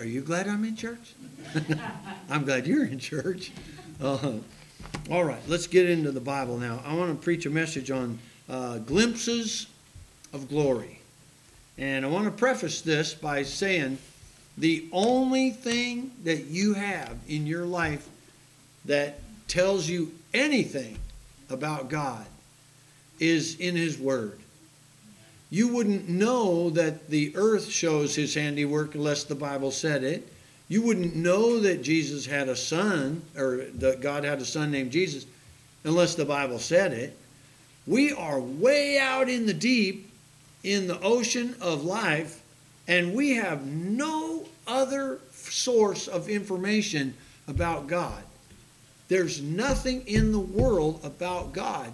Are you glad I'm in church? I'm glad you're in church. Uh, all right, let's get into the Bible now. I want to preach a message on uh, glimpses of glory. And I want to preface this by saying the only thing that you have in your life that tells you anything about God is in His Word. You wouldn't know that the earth shows His handiwork unless the Bible said it. You wouldn't know that Jesus had a son, or that God had a son named Jesus, unless the Bible said it. We are way out in the deep in the ocean of life, and we have no other source of information about God. There's nothing in the world about God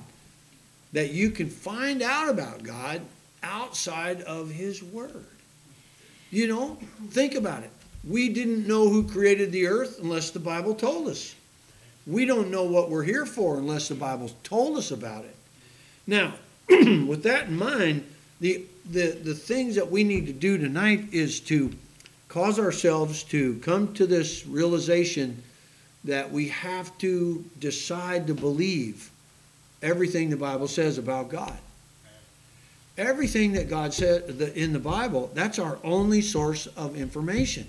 that you can find out about God outside of His Word. You know, think about it. We didn't know who created the earth unless the Bible told us. We don't know what we're here for unless the Bible told us about it. Now, with that in mind, the, the, the things that we need to do tonight is to cause ourselves to come to this realization that we have to decide to believe everything the Bible says about God. Everything that God said in the Bible, that's our only source of information.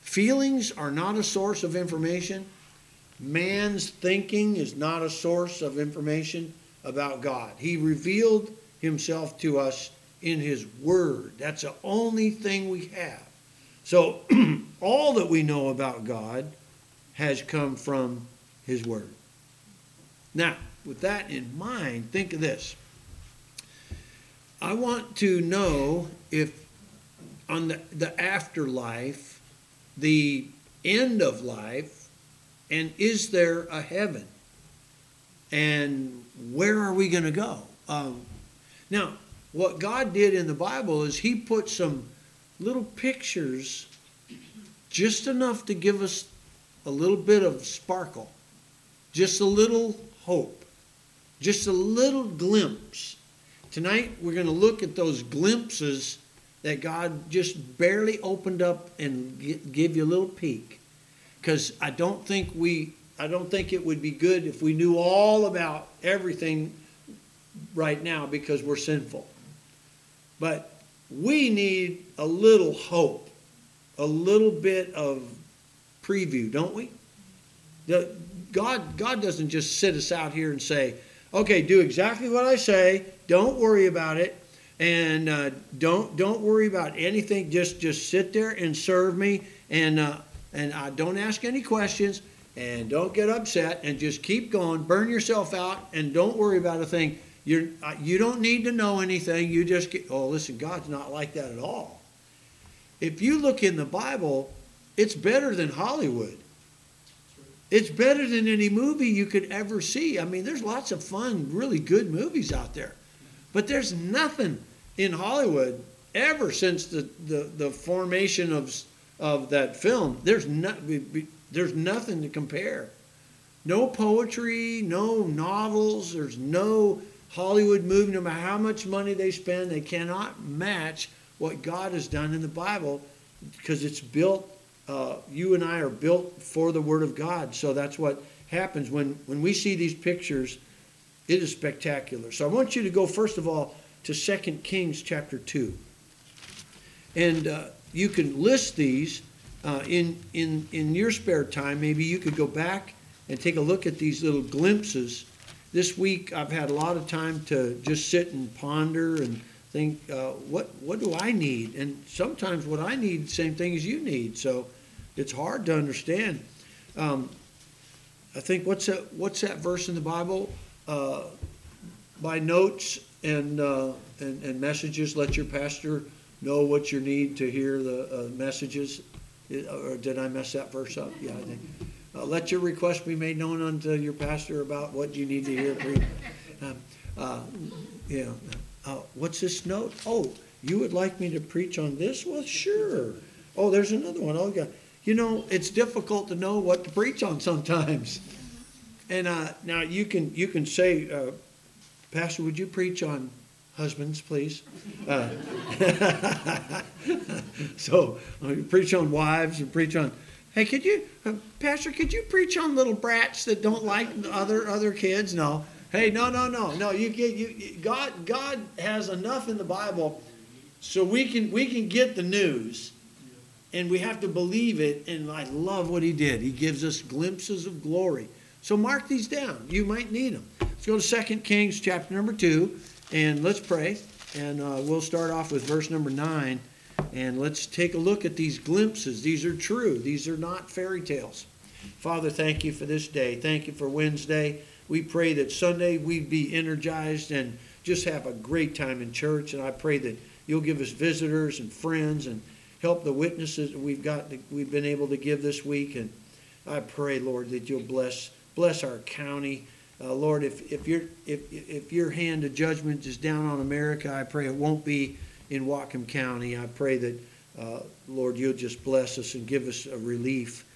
Feelings are not a source of information. Man's thinking is not a source of information about God. He revealed himself to us in his word. That's the only thing we have. So all that we know about God has come from his word. Now, with that in mind, think of this. I want to know if on the, the afterlife, the end of life, and is there a heaven? And where are we going to go? Um, now, what God did in the Bible is He put some little pictures, just enough to give us a little bit of sparkle, just a little hope, just a little glimpse. Tonight, we're going to look at those glimpses that God just barely opened up and give you a little peek. Because I don't think we, I don't think it would be good if we knew all about everything right now because we're sinful. But we need a little hope, a little bit of preview, don't we? God, God doesn't just sit us out here and say, okay, do exactly what I say, don't worry about it, and uh, don't don't worry about anything. Just just sit there and serve me, and uh, and uh, don't ask any questions, and don't get upset, and just keep going. Burn yourself out, and don't worry about a thing. You're, uh, you don't need to know anything. You just get, oh, listen, God's not like that at all. If you look in the Bible, it's better than Hollywood. It's better than any movie you could ever see. I mean, there's lots of fun, really good movies out there. But there's nothing in Hollywood ever since the, the, the formation of, of that film. There's, no, there's nothing to compare. No poetry, no novels, there's no Hollywood movie, no matter how much money they spend, they cannot match what God has done in the Bible because it's built, uh, you and I are built for the Word of God. So that's what happens when, when we see these pictures. It is spectacular. So I want you to go, first of all, to 2 Kings chapter 2. And uh, you can list these uh, in, in, in your spare time. Maybe you could go back and take a look at these little glimpses this week I've had a lot of time to just sit and ponder and think, uh, what what do I need? And sometimes what I need, same thing as you need. So it's hard to understand. Um, I think what's that what's that verse in the Bible? Uh, by notes and, uh, and and messages, let your pastor know what you need to hear the uh, messages. Or did I mess that verse up? Yeah, I think. Uh, let your request be made known unto your pastor about what you need to hear. Um, uh, uh, what's this note? Oh, you would like me to preach on this? Well, sure. Oh, there's another one. Oh, yeah. You know, it's difficult to know what to preach on sometimes. And uh, now you can you can say, uh, Pastor, would you preach on husbands, please. Uh, so uh, preach on wives and preach on. Hey, could you, uh, Pastor? Could you preach on little brats that don't like other other kids? No. Hey, no, no, no, no. You get you. God, God has enough in the Bible, so we can we can get the news, and we have to believe it. And I love what He did. He gives us glimpses of glory. So mark these down. You might need them. Let's go to Second Kings chapter number two. And let's pray, and uh, we'll start off with verse number nine, and let's take a look at these glimpses. These are true, these are not fairy tales. Father, thank you for this day. Thank you for Wednesday. We pray that Sunday we'd be energized and just have a great time in church. And I pray that you'll give us visitors and friends and help the witnesses that we've got that we've been able to give this week. And I pray, Lord, that you'll bless bless our county. Uh, Lord, if, if, your, if, if your hand of judgment is down on America, I pray it won't be in Whatcom County. I pray that, uh, Lord, you'll just bless us and give us a relief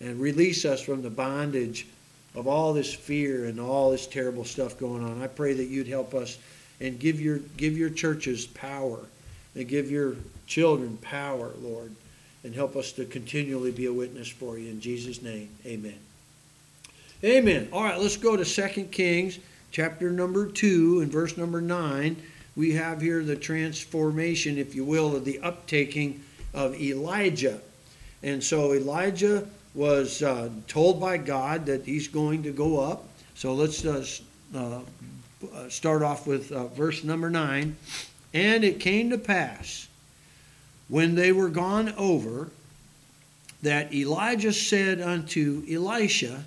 and release us from the bondage of all this fear and all this terrible stuff going on. I pray that you'd help us and give your, give your churches power and give your children power, Lord, and help us to continually be a witness for you. In Jesus' name, amen. Amen. All right, let's go to Second Kings, chapter number 2, and verse number 9. We have here the transformation, if you will, of the uptaking of Elijah. And so Elijah was uh, told by God that he's going to go up. So let's uh, uh, start off with uh, verse number 9. And it came to pass, when they were gone over, that Elijah said unto Elisha,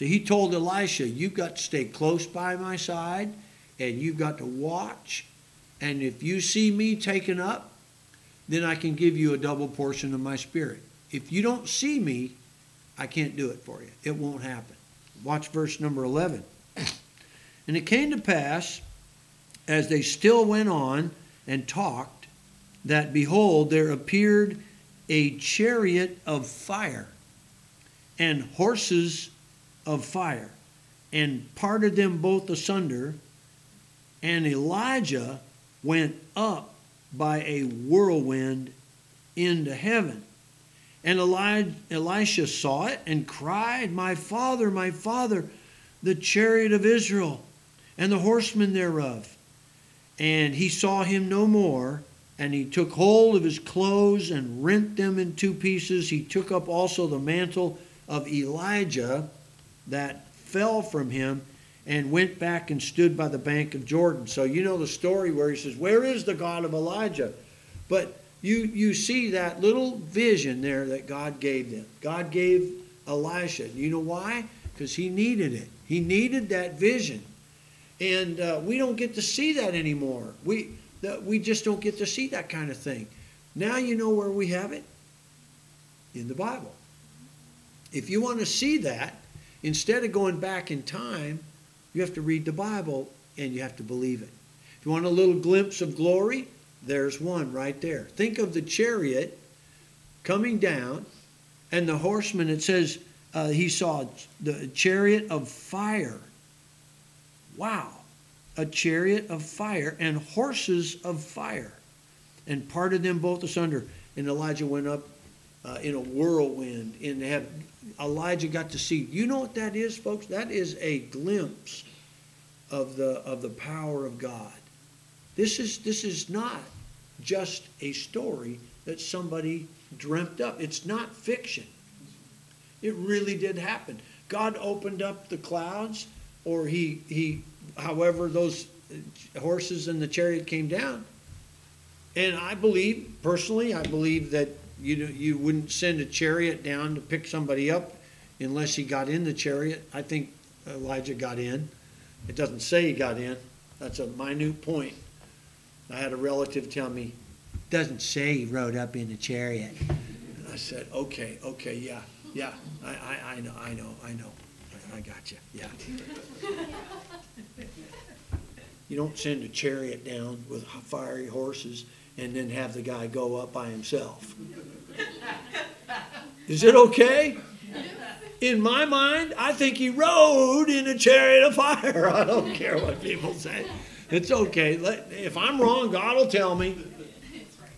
So he told Elisha, You've got to stay close by my side and you've got to watch. And if you see me taken up, then I can give you a double portion of my spirit. If you don't see me, I can't do it for you. It won't happen. Watch verse number 11. And it came to pass, as they still went on and talked, that behold, there appeared a chariot of fire and horses of fire and parted them both asunder. And Elijah went up by a whirlwind into heaven. And Elisha saw it and cried, My father, my father, the chariot of Israel and the horsemen thereof. And he saw him no more, and he took hold of his clothes and rent them in two pieces. He took up also the mantle of Elijah that fell from him and went back and stood by the bank of Jordan. So you know the story where he says, Where is the God of Elijah? But you, you see that little vision there that God gave them. God gave Elisha. You know why? Because he needed it. He needed that vision. And uh, we don't get to see that anymore. We, the, we just don't get to see that kind of thing. Now you know where we have it? In the Bible. If you want to see that, Instead of going back in time, you have to read the Bible and you have to believe it. If you want a little glimpse of glory, there's one right there. Think of the chariot coming down, and the horseman, it says uh, he saw the chariot of fire. Wow. A chariot of fire and horses of fire, and parted them both asunder. And Elijah went up uh, in a whirlwind and heaven. Elijah got to see. You know what that is, folks? That is a glimpse of the of the power of God. This is this is not just a story that somebody dreamt up. It's not fiction. It really did happen. God opened up the clouds, or he he however those horses and the chariot came down. And I believe, personally, I believe that you, you wouldn't send a chariot down to pick somebody up unless he got in the chariot. I think Elijah got in. It doesn't say he got in. That's a minute point. I had a relative tell me, doesn't say he rode up in the chariot. And I said, okay, okay, yeah, yeah, I, I, I know, I know, I know. I, I got you, yeah. You don't send a chariot down with fiery horses and then have the guy go up by himself. Is it okay? In my mind, I think he rode in a chariot of fire. I don't care what people say. It's okay. If I'm wrong, God will tell me.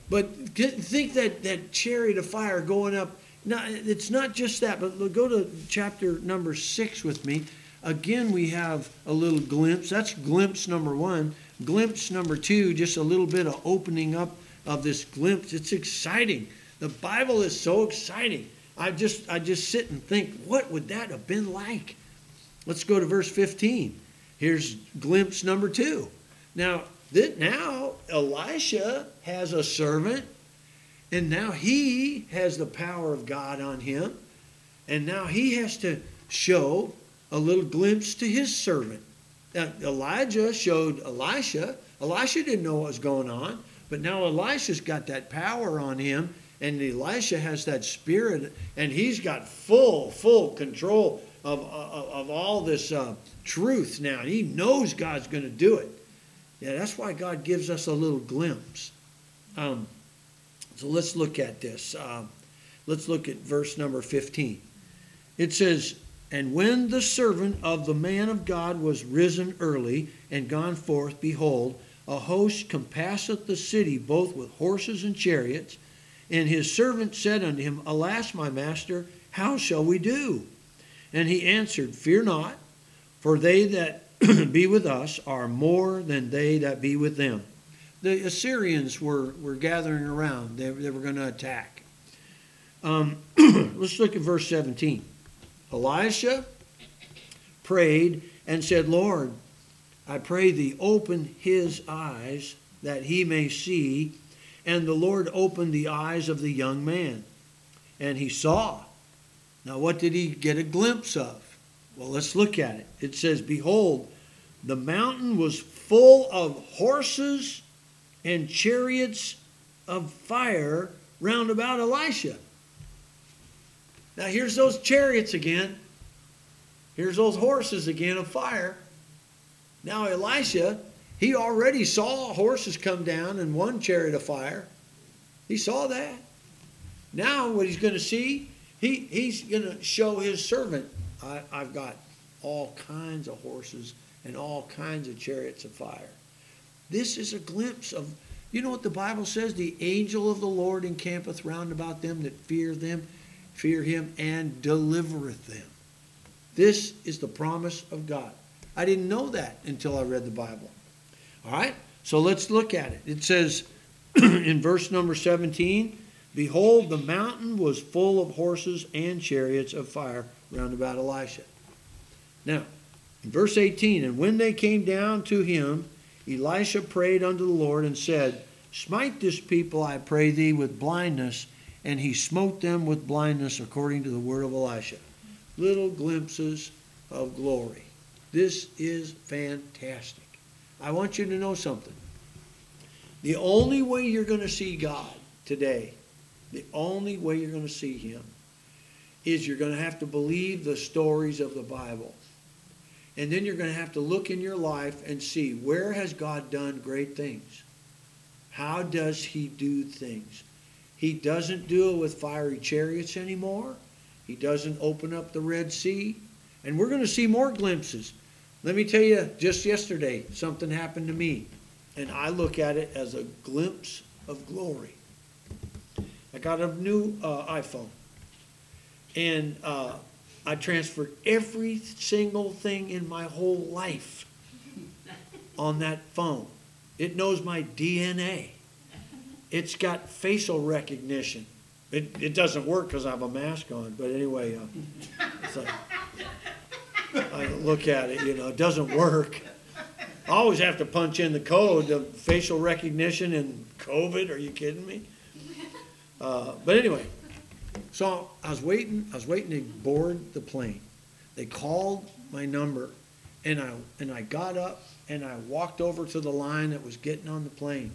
But think that, that chariot of fire going up. Now, it's not just that, but go to chapter number six with me. Again, we have a little glimpse. That's glimpse number one. Glimpse number two, just a little bit of opening up of this glimpse. It's exciting. The Bible is so exciting. I just I just sit and think, what would that have been like? Let's go to verse 15. Here's glimpse number two. Now, that now Elisha has a servant, and now he has the power of God on him, and now he has to show a little glimpse to his servant. Now, Elijah showed Elisha. Elisha didn't know what was going on, but now Elisha's got that power on him, and Elisha has that spirit, and he's got full, full control of, of, of all this uh, truth now. He knows God's going to do it. Yeah, that's why God gives us a little glimpse. Um, so let's look at this. Uh, let's look at verse number 15. It says, And when the servant of the man of God was risen early and gone forth, behold, a host compasseth the city both with horses and chariots. And his servant said unto him, Alas, my master, how shall we do? And he answered, Fear not, for they that be with us are more than they that be with them. The Assyrians were, were gathering around, they, they were going to attack. Um, let's look at verse 17. Elisha prayed and said, Lord, I pray thee, open his eyes that he may see. And the Lord opened the eyes of the young man, and he saw. Now, what did he get a glimpse of? Well, let's look at it. It says, Behold, the mountain was full of horses and chariots of fire round about Elisha. Now, here's those chariots again. Here's those horses again of fire. Now, Elisha, he already saw horses come down and one chariot of fire. He saw that. Now, what he's going to see, he, he's going to show his servant, I, I've got all kinds of horses and all kinds of chariots of fire. This is a glimpse of, you know what the Bible says? The angel of the Lord encampeth round about them that fear them, fear him, and delivereth them. This is the promise of God. I didn't know that until I read the Bible. All right, so let's look at it. It says in verse number 17 Behold, the mountain was full of horses and chariots of fire round about Elisha. Now, in verse 18, and when they came down to him, Elisha prayed unto the Lord and said, Smite this people, I pray thee, with blindness. And he smote them with blindness according to the word of Elisha. Little glimpses of glory. This is fantastic. I want you to know something. The only way you're going to see God today, the only way you're going to see Him, is you're going to have to believe the stories of the Bible. And then you're going to have to look in your life and see where has God done great things? How does he do things? He doesn't do it with fiery chariots anymore. He doesn't open up the Red Sea. And we're going to see more glimpses. Let me tell you, just yesterday, something happened to me. And I look at it as a glimpse of glory. I got a new uh, iPhone. And uh, I transferred every single thing in my whole life on that phone. It knows my DNA. It's got facial recognition. It, it doesn't work because I have a mask on, but anyway, uh, so I look at it, you know, it doesn't work. I always have to punch in the code, the facial recognition and COVID. Are you kidding me? Uh, but anyway, so I was waiting, I was waiting to board the plane. They called my number And I, and I got up and I walked over to the line that was getting on the plane.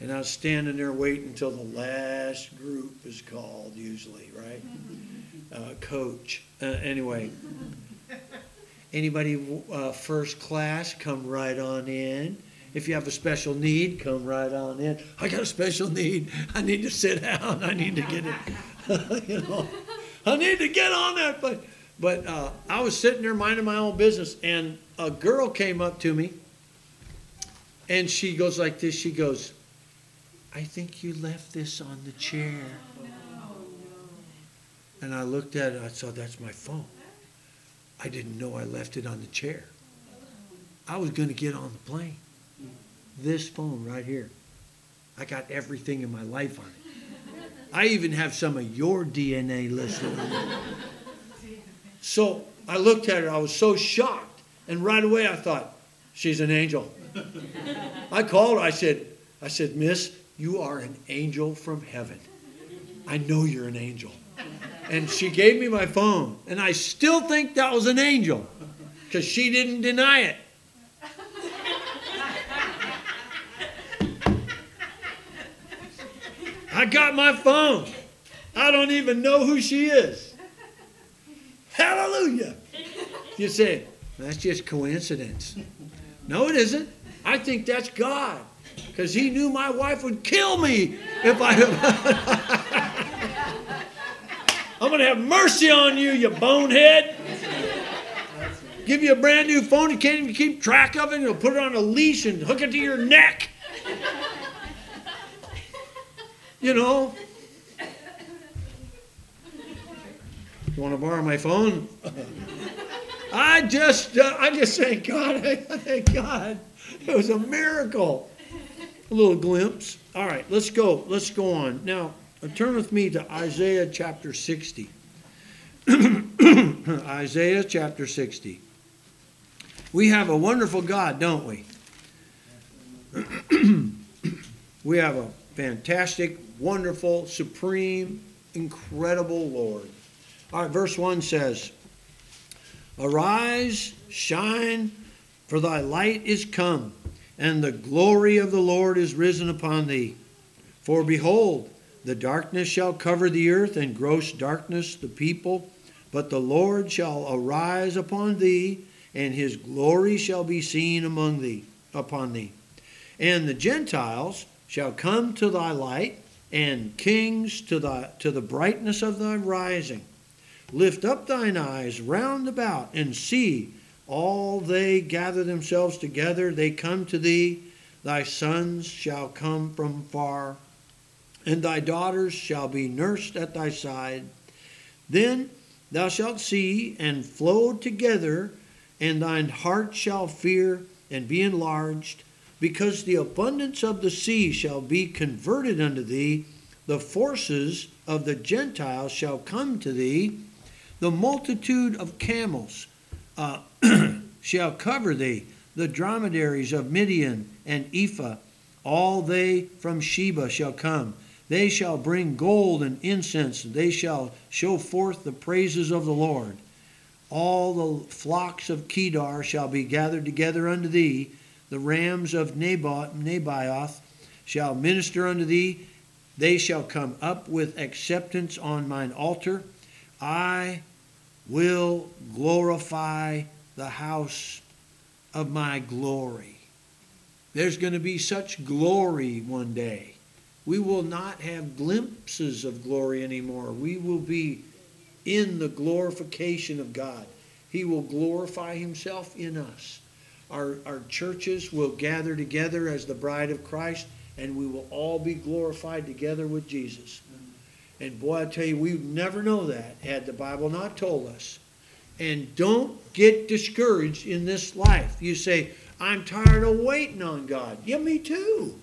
And I was standing there waiting until the last group is called, usually, right? Uh, coach. Uh, anyway, anybody uh, first class, come right on in. If you have a special need, come right on in. I got a special need. I need to sit down. I need to get it. you know, I need to get on that. But but uh, I was sitting there minding my own business, and a girl came up to me, and she goes like this. She goes, "I think you left this on the chair." And I looked at it. I saw that's my phone. I didn't know I left it on the chair. I was going to get on the plane. This phone right here. I got everything in my life on it. I even have some of your DNA listed on it. So I looked at her, I was so shocked. And right away I thought, she's an angel. I called her, I said, I said, Miss, you are an angel from heaven. I know you're an angel. And she gave me my phone. And I still think that was an angel because she didn't deny it. I got my phone. I don't even know who she is. Hallelujah. You say, that's just coincidence. No, it isn't. I think that's God because He knew my wife would kill me if I. Going to have mercy on you, you bonehead. Give you a brand new phone, you can't even keep track of it, you'll put it on a leash and hook it to your neck. You know, You want to borrow my phone? I just, uh, I just thank God. thank God. It was a miracle. A little glimpse. All right, let's go. Let's go on. Now, turn with me to Isaiah chapter 60. Isaiah chapter 60. We have a wonderful God, don't we? we have a fantastic, wonderful, supreme, incredible Lord. All right, verse 1 says, Arise, shine, for thy light is come, and the glory of the Lord is risen upon thee. For behold, the darkness shall cover the earth, and gross darkness the people. But the Lord shall arise upon thee, and his glory shall be seen among thee, upon thee. And the Gentiles shall come to thy light, and kings to, thy, to the brightness of thy rising. Lift up thine eyes round about and see. All they gather themselves together, they come to thee. Thy sons shall come from far, and thy daughters shall be nursed at thy side. Then thou shalt see and flow together, and thine heart shall fear and be enlarged, because the abundance of the sea shall be converted unto thee. The forces of the Gentiles shall come to thee the multitude of camels uh, shall cover thee, the dromedaries of Midian and Ephah, all they from Sheba shall come. They shall bring gold and incense, and they shall show forth the praises of the Lord. All the flocks of Kedar shall be gathered together unto thee. The rams of Naboth, shall minister unto thee. They shall come up with acceptance on mine altar. I will glorify the house of my glory. There's going to be such glory one day. We will not have glimpses of glory anymore. We will be in the glorification of God. He will glorify Himself in us. Our, our churches will gather together as the bride of Christ, and we will all be glorified together with Jesus. And boy, I tell you, we would never know that had the Bible not told us. And don't get discouraged in this life. You say, I'm tired of waiting on God. Yeah, me too.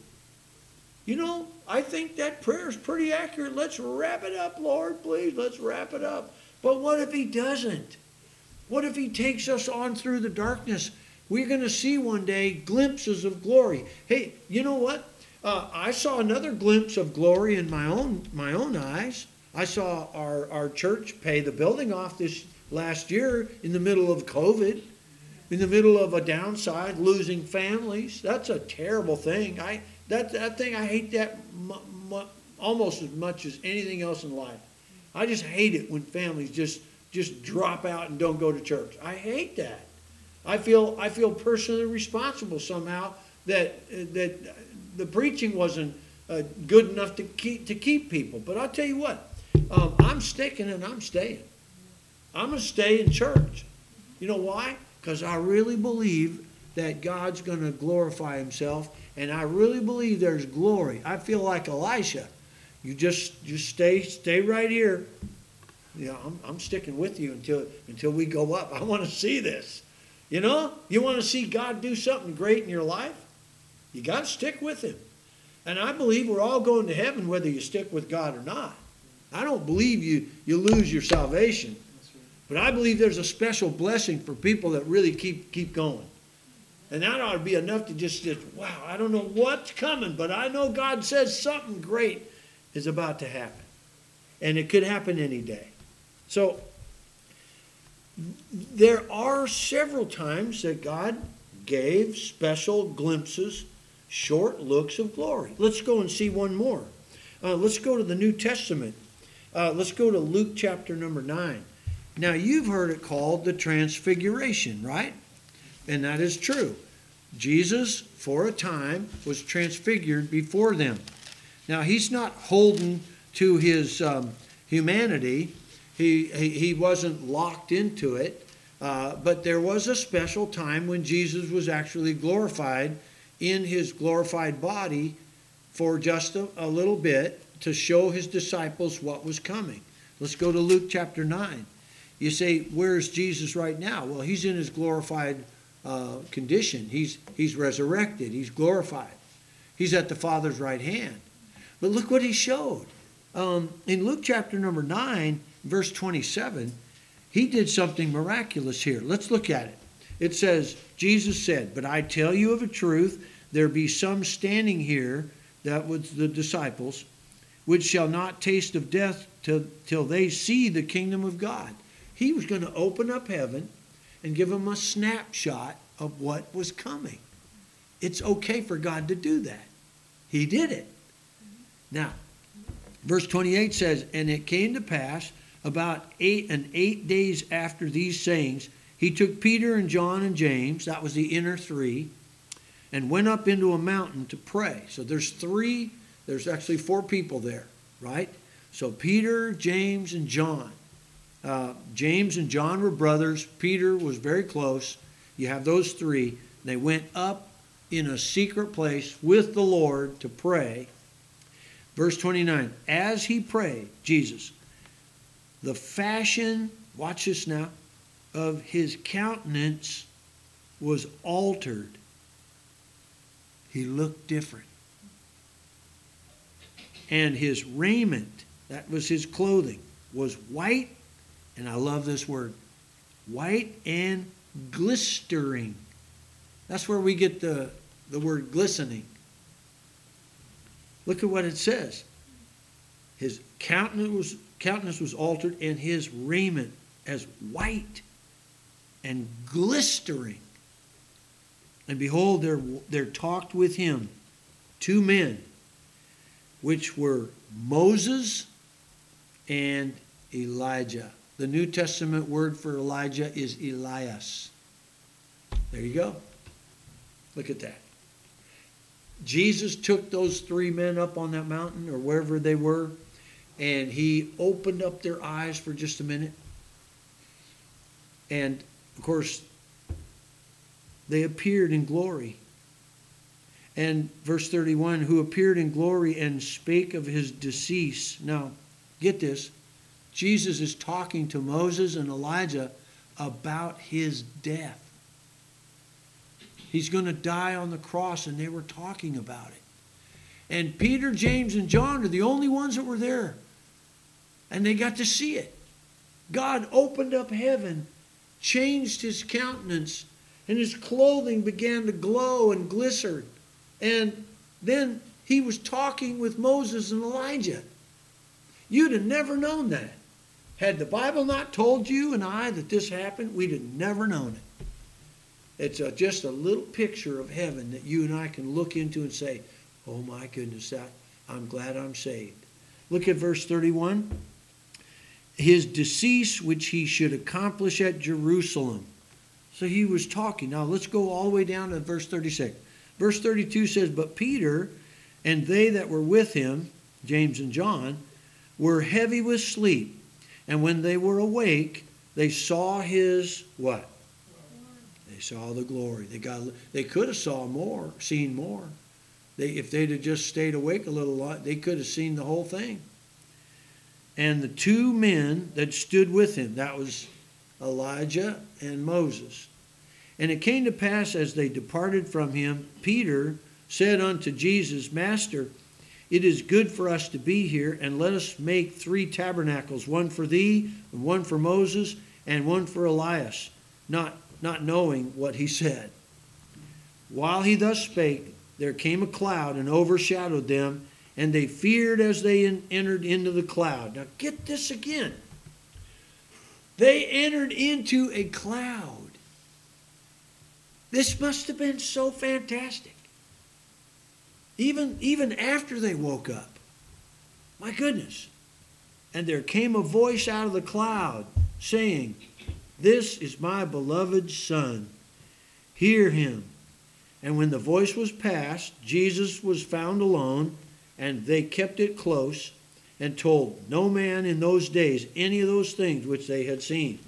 You know, I think that prayer is pretty accurate. Let's wrap it up, Lord, please. Let's wrap it up. But what if He doesn't? What if He takes us on through the darkness? We're going to see one day glimpses of glory. Hey, you know what? Uh, I saw another glimpse of glory in my own my own eyes. I saw our, our church pay the building off this last year in the middle of COVID. in the middle of a downside, losing families. That's a terrible thing. I that that thing I hate that almost as much as anything else in life. I just hate it when families just just drop out and don't go to church. I hate that. I feel I feel personally responsible somehow that that the preaching wasn't uh, good enough to keep to keep people. But I'll tell you what, um, I'm sticking and I'm staying. I'm gonna stay in church. You know why? Because I really believe that God's gonna glorify Himself, and I really believe there's glory. I feel like Elisha. You just just stay stay right here. Yeah, I'm, I'm sticking with you until until we go up. I want to see this. You know, you want to see God do something great in your life. You got to stick with Him. And I believe we're all going to heaven whether you stick with God or not. I don't believe you you lose your salvation. But I believe there's a special blessing for people that really keep keep going. And that ought to be enough to just, just wow, I don't know what's coming, but I know God says something great is about to happen. And it could happen any day. So there are several times that God gave special glimpses, short looks of glory. Let's go and see one more. Uh, let's go to the New Testament. Uh, let's go to Luke chapter number 9. Now, you've heard it called the Transfiguration, right? And that is true. Jesus, for a time, was transfigured before them. Now, he's not holding to his um, humanity, he, he, he, wasn't locked into it. Uh, but there was a special time when Jesus was actually glorified in his glorified body for just a, a little bit to show his disciples what was coming. Let's go to Luke chapter 9. You say, where's Jesus right now? Well, he's in his glorified uh, condition. He's, he's resurrected, he's glorified. He's at the Father's right hand. But look what he showed. Um, in Luke chapter number 9, verse 27, he did something miraculous here. Let's look at it. It says, Jesus said, But I tell you of a truth, there be some standing here, that was the disciples, which shall not taste of death till, till they see the kingdom of God. He was going to open up heaven and give them a snapshot of what was coming. It's okay for God to do that. He did it. Now, verse 28 says, And it came to pass about eight and eight days after these sayings, he took Peter and John and James, that was the inner three, and went up into a mountain to pray. So there's three, there's actually four people there, right? So Peter, James, and John. Uh, James and John were brothers. Peter was very close. You have those three. They went up in a secret place with the Lord to pray. Verse 29 As he prayed, Jesus, the fashion, watch this now, of his countenance was altered. He looked different. And his raiment, that was his clothing, was white and I love this word white and glistering. That's where we get the, the word glistening. Look at what it says. His countenance was, countenance was altered, and his raiment as white and glistering. And behold, there, there talked with him two men, which were Moses and Elijah. The New Testament word for Elijah is Elias. There you go. Look at that. Jesus took those three men up on that mountain or wherever they were, and he opened up their eyes for just a minute. And of course, they appeared in glory. And verse 31 who appeared in glory and spake of his decease. Now, get this Jesus is talking to Moses and Elijah about his death. He's going to die on the cross, and they were talking about it. And Peter, James, and John are the only ones that were there. And they got to see it. God opened up heaven, changed his countenance, and his clothing began to glow and glisten. And then he was talking with Moses and Elijah. You'd have never known that. Had the Bible not told you and I that this happened, we'd have never known it. It's a, just a little picture of heaven that you and I can look into and say, oh my goodness, I'm glad I'm saved. Look at verse 31. His decease, which he should accomplish at Jerusalem. So he was talking. Now let's go all the way down to verse 36. Verse 32 says, But Peter and they that were with him, James and John, were heavy with sleep. And when they were awake, they saw his what? They saw the glory. They got. They could have saw more, seen more. They, if they'd have just stayed awake a little lot, they could have seen the whole thing. And the two men that stood with him, that was Elijah and Moses. And it came to pass as they departed from him, Peter said unto Jesus, Master, it is good for us to be here, and let us make three tabernacles one for thee, and one for Moses, and one for Elias, not, not knowing what he said. While he thus spake, there came a cloud and overshadowed them, and they feared as they entered into the cloud. Now, get this again. They entered into a cloud. This must have been so fantastic. Even, even after they woke up. My goodness. And there came a voice out of the cloud saying, This is my beloved Son. Hear him. And when the voice was past, Jesus was found alone, and they kept it close and told no man in those days any of those things which they had seen.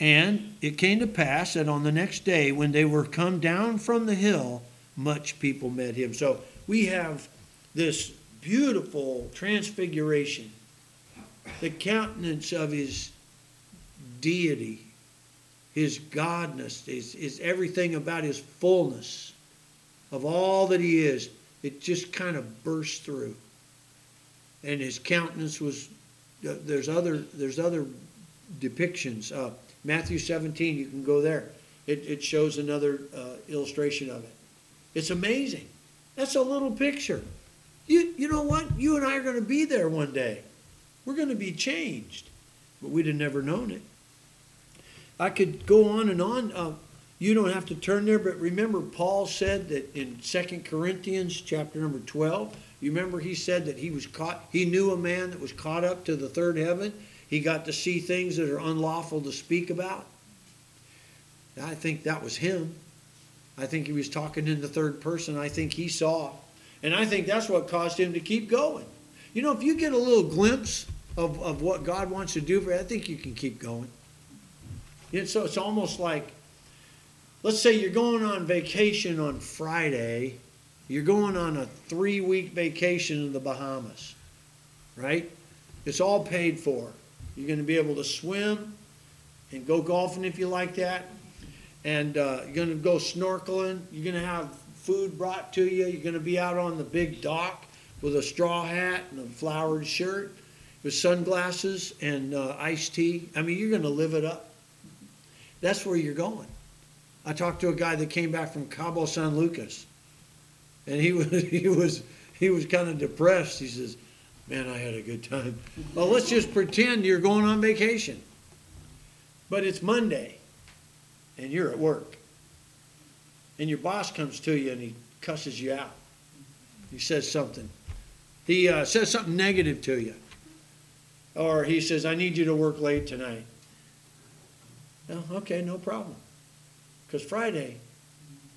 And it came to pass that on the next day, when they were come down from the hill, much people met him. So we have this beautiful transfiguration, the countenance of his deity his godness, his, his everything about his fullness of all that he is, it just kind of burst through. And his countenance was uh, there's other there's other depictions. Uh, Matthew 17, you can go there. It, it shows another uh, illustration of it. It's amazing. That's a little picture. You, you know what? You and I are going to be there one day. We're going to be changed. But we'd have never known it. I could go on and on. Uh, you don't have to turn there, but remember, Paul said that in Second Corinthians chapter number 12, you remember he said that he was caught, he knew a man that was caught up to the third heaven. He got to see things that are unlawful to speak about. I think that was him. I think he was talking in the third person. I think he saw. And I think that's what caused him to keep going. You know, if you get a little glimpse of, of what God wants to do for you, I think you can keep going. You know, so it's almost like, let's say you're going on vacation on Friday, you're going on a three week vacation in the Bahamas, right? It's all paid for. You're going to be able to swim and go golfing if you like that. And uh, you're going to go snorkeling. You're going to have food brought to you. You're going to be out on the big dock with a straw hat and a flowered shirt with sunglasses and uh, iced tea. I mean, you're going to live it up. That's where you're going. I talked to a guy that came back from Cabo San Lucas, and he was he was he was kind of depressed. He says, "Man, I had a good time." Well, let's just pretend you're going on vacation, but it's Monday, and you're at work, and your boss comes to you and he cusses you out. He says something. He uh, says something negative to you, or he says, "I need you to work late tonight." No, okay, no problem. Because Friday,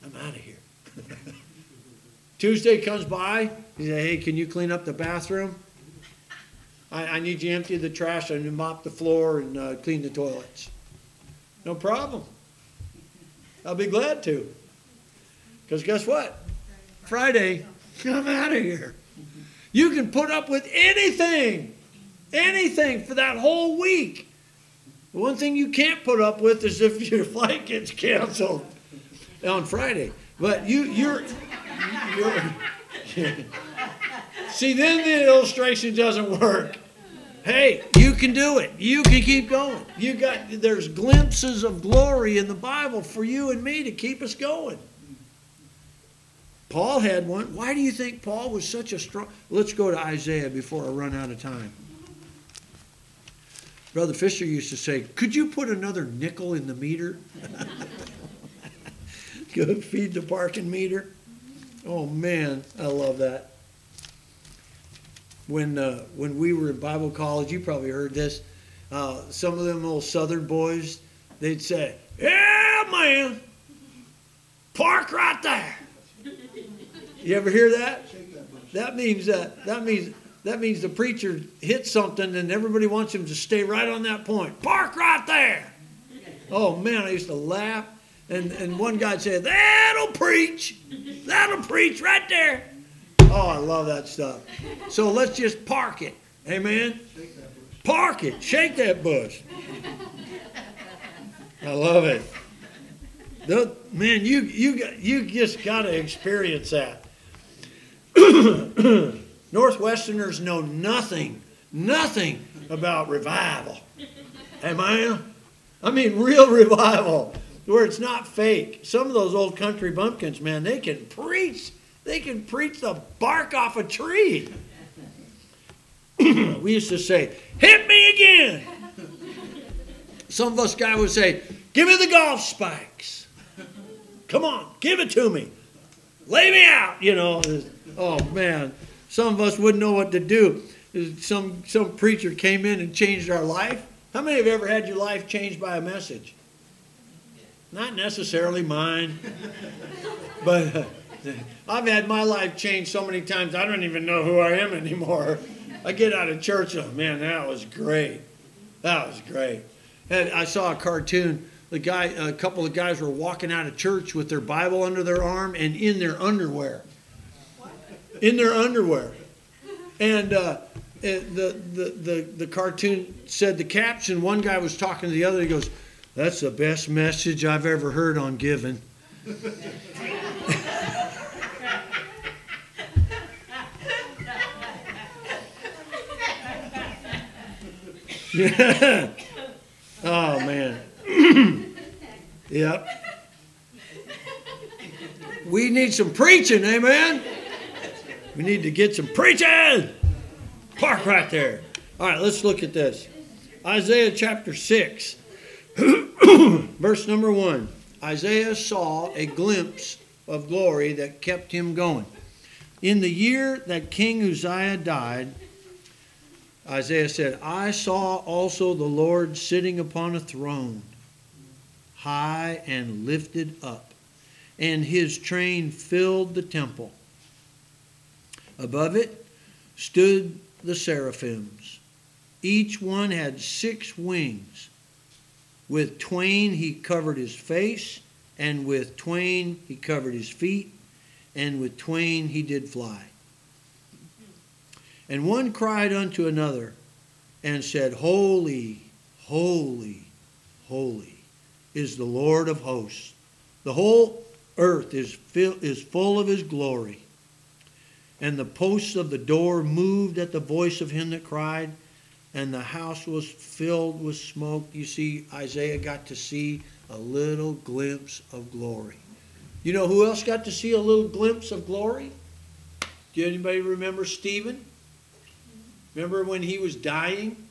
I'm out of here. Tuesday comes by, he says, hey, can you clean up the bathroom? I, I need you to empty the trash and mop the floor and uh, clean the toilets. No problem. I'll be glad to. Because guess what? Friday, I'm out of here. You can put up with anything, anything for that whole week. The one thing you can't put up with is if your flight gets canceled on Friday. But you, you're, you're see, then the illustration doesn't work. Hey, you can do it. You can keep going. You got there's glimpses of glory in the Bible for you and me to keep us going. Paul had one. Why do you think Paul was such a strong? Let's go to Isaiah before I run out of time. Brother Fisher used to say, Could you put another nickel in the meter? Good. Feed the parking meter. Oh man, I love that. When uh, when we were in Bible college, you probably heard this. Uh, some of them little Southern boys, they'd say, "Yeah, man, park right there." You ever hear that? That means that that means that means the preacher hit something and everybody wants him to stay right on that point. Park right there. Oh man, I used to laugh. And, and one guy said, That'll preach. That'll preach right there. Oh, I love that stuff. So let's just park it. Amen. Park it. Shake that bush. I love it. The, man, you you you just got to experience that. Northwesterners know nothing, nothing about revival. Amen. I mean, real revival where it's not fake. Some of those old country bumpkins, man, they can preach. They can preach the bark off a tree. we used to say, hit me again. Some of us guys would say, give me the golf spikes. Come on, give it to me. Lay me out, you know. Oh, man. Some of us wouldn't know what to do. Some, some preacher came in and changed our life. How many have you ever had your life changed by a message? Not necessarily mine, but uh, I've had my life changed so many times I don't even know who I am anymore. I get out of church, oh man, that was great. That was great. And I saw a cartoon. The guy, a couple of guys were walking out of church with their Bible under their arm and in their underwear. In their underwear. And uh, the, the, the, the cartoon said the caption, one guy was talking to the other, he goes, that's the best message I've ever heard on giving. yeah. Oh man. yep. We need some preaching, amen. We need to get some preaching. Park right there. All right, let's look at this. Isaiah chapter 6. Verse number one Isaiah saw a glimpse of glory that kept him going. In the year that King Uzziah died, Isaiah said, I saw also the Lord sitting upon a throne, high and lifted up, and his train filled the temple. Above it stood the seraphims. Each one had six wings. With twain he covered his face, and with twain he covered his feet, and with twain he did fly. And one cried unto another and said, Holy, holy, holy is the Lord of hosts. The whole earth is, fill, is full of his glory. And the posts of the door moved at the voice of him that cried, and the house was filled with smoke. You see, Isaiah got to see a little glimpse of glory. You know who else got to see a little glimpse of glory? Do anybody remember Stephen? Remember when he was dying?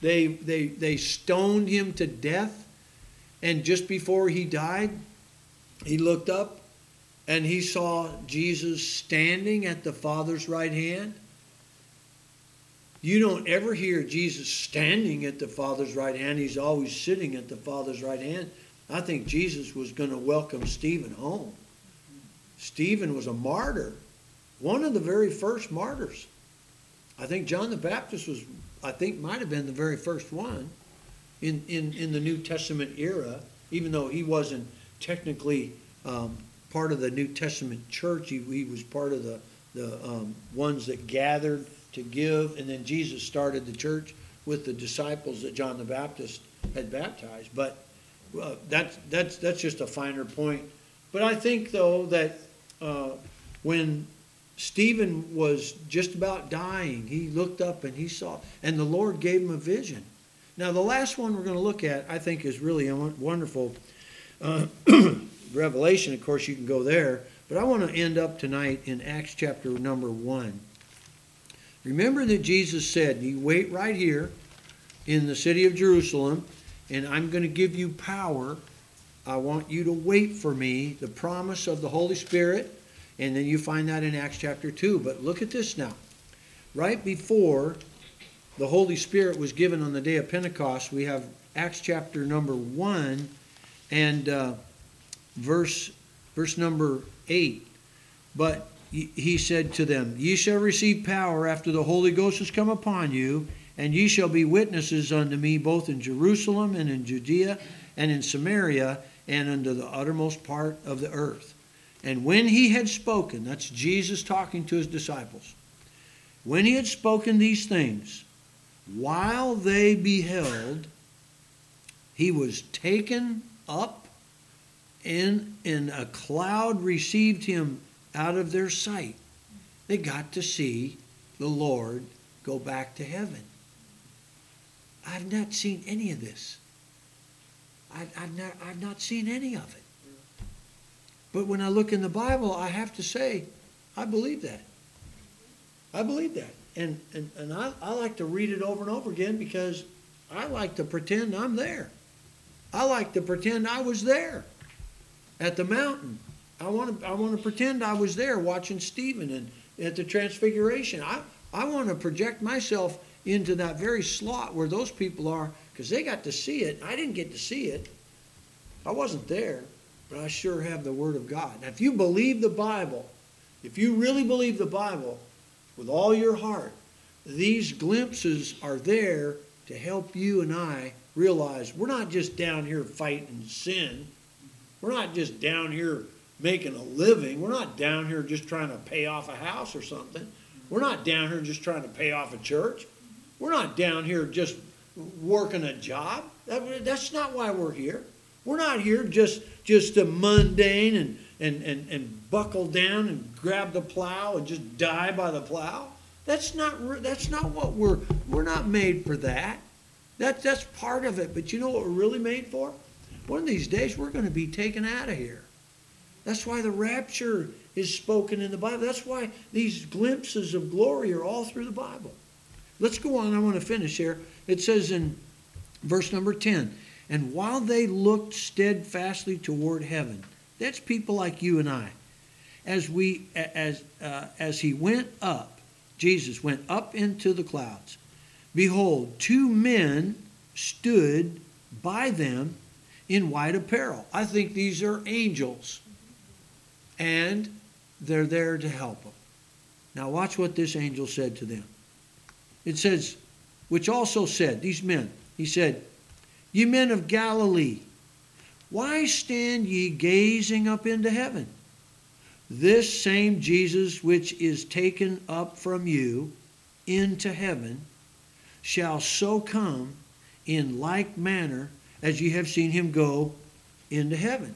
They, they, they stoned him to death. And just before he died, he looked up and he saw Jesus standing at the Father's right hand. You don't ever hear Jesus standing at the Father's right hand. He's always sitting at the Father's right hand. I think Jesus was going to welcome Stephen home. Stephen was a martyr, one of the very first martyrs. I think John the Baptist was, I think, might have been the very first one in, in, in the New Testament era, even though he wasn't technically um, part of the New Testament church. He, he was part of the, the um, ones that gathered to give, and then Jesus started the church with the disciples that John the Baptist had baptized. But uh, that's that's that's just a finer point. But I think though that uh, when Stephen was just about dying, he looked up and he saw, and the Lord gave him a vision. Now the last one we're going to look at, I think, is really a wonderful uh, revelation. Of course, you can go there, but I want to end up tonight in Acts chapter number one. Remember that Jesus said, You wait right here in the city of Jerusalem, and I'm going to give you power I want you to wait for me, the promise of the Holy Spirit, and then you find that in Acts chapter 2. But look at this now. Right before the Holy Spirit was given on the day of Pentecost, we have Acts chapter number 1 and uh, verse, verse number 8. But he said to them, Ye shall receive power after the Holy Ghost has come upon you, and ye shall be witnesses unto me both in Jerusalem and in Judea and in Samaria and unto the uttermost part of the earth. And when he had spoken, that's Jesus talking to his disciples, when he had spoken these things, while they beheld, he was taken up, and in a cloud received him out of their sight. They got to see the Lord go back to heaven. I've not seen any of this. I, have not, I've not seen any of it. But when I look in the Bible, I have to say, I believe that. I believe that. And, and, and I, I like to read it over and over again because I like to pretend I'm there. I like to pretend I was there at the mountain. I want to, I want to pretend I was there watching Stephen and at the Transfiguration. I, I want to project myself into that very slot where those people are because they got to see it. I didn't get to see it. I wasn't there, but I sure have the Word of God. Now, if you believe the Bible, if you really believe the Bible with all your heart, these glimpses are there to help you and I realize we're not just down here fighting sin. We're not just down here making a living. We're not down here just trying to pay off a house or something. We're not down here just trying to pay off a church. We're not down here just working a job. That, that's not why we're here. We're not here just just a mundane and, and, and, and buckle down and grab the plow and just die by the plow. That's not that's not what we're we're not made for that. That that's part of it. But you know what we're really made for? One of these days we're going to be taken out of here. That's why the rapture is spoken in the Bible. That's why these glimpses of glory are all through the Bible. Let's go on. I want to finish here. It says in verse number 10 And while they looked steadfastly toward heaven, that's people like you and I, as, we, as, uh, as he went up, Jesus went up into the clouds, behold, two men stood by them in white apparel. I think these are angels. And they're there to help them. Now, watch what this angel said to them. It says, which also said, these men, he said, Ye men of Galilee, why stand ye gazing up into heaven? This same Jesus which is taken up from you into heaven shall so come in like manner as ye have seen him go into heaven.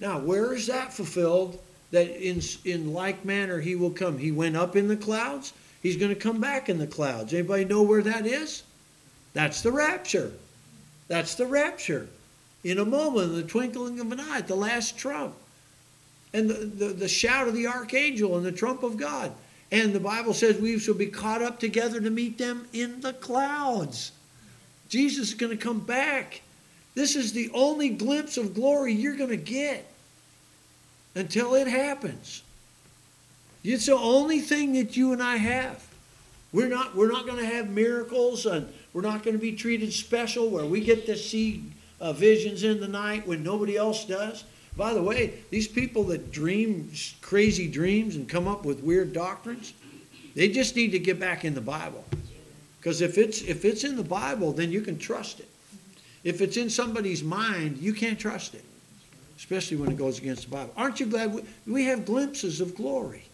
Now, where is that fulfilled? That in, in like manner he will come. He went up in the clouds. He's going to come back in the clouds. Anybody know where that is? That's the rapture. That's the rapture. In a moment, in the twinkling of an eye, the last trump. And the, the, the shout of the archangel and the trump of God. And the Bible says we shall be caught up together to meet them in the clouds. Jesus is going to come back. This is the only glimpse of glory you're going to get until it happens. It's the only thing that you and I have. We're not, we're not going to have miracles and we're not going to be treated special where we get to see uh, visions in the night when nobody else does. By the way, these people that dream crazy dreams and come up with weird doctrines, they just need to get back in the Bible. Because if it's, if it's in the Bible, then you can trust it. If it's in somebody's mind, you can't trust it, especially when it goes against the Bible. Aren't you glad we, we have glimpses of glory?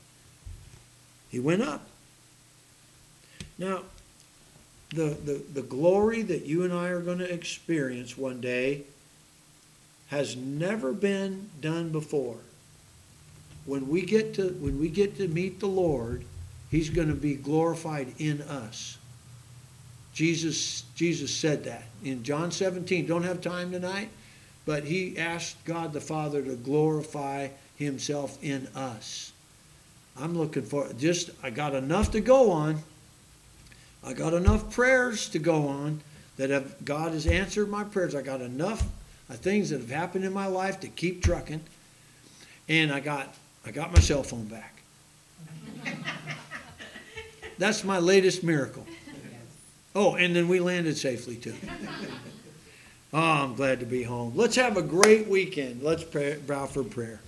He went up. Now, the, the, the glory that you and I are going to experience one day has never been done before. When we get to when we get to meet the Lord, He's going to be glorified in us. Jesus, Jesus said that in John 17. Don't have time tonight, but he asked God the Father to glorify himself in us. I'm looking for just, I got enough to go on. I got enough prayers to go on that have, God has answered my prayers. I got enough of things that have happened in my life to keep trucking. And I got I got my cell phone back. That's my latest miracle. Oh, and then we landed safely too. Oh, I'm glad to be home. Let's have a great weekend. Let's pray, bow for prayer.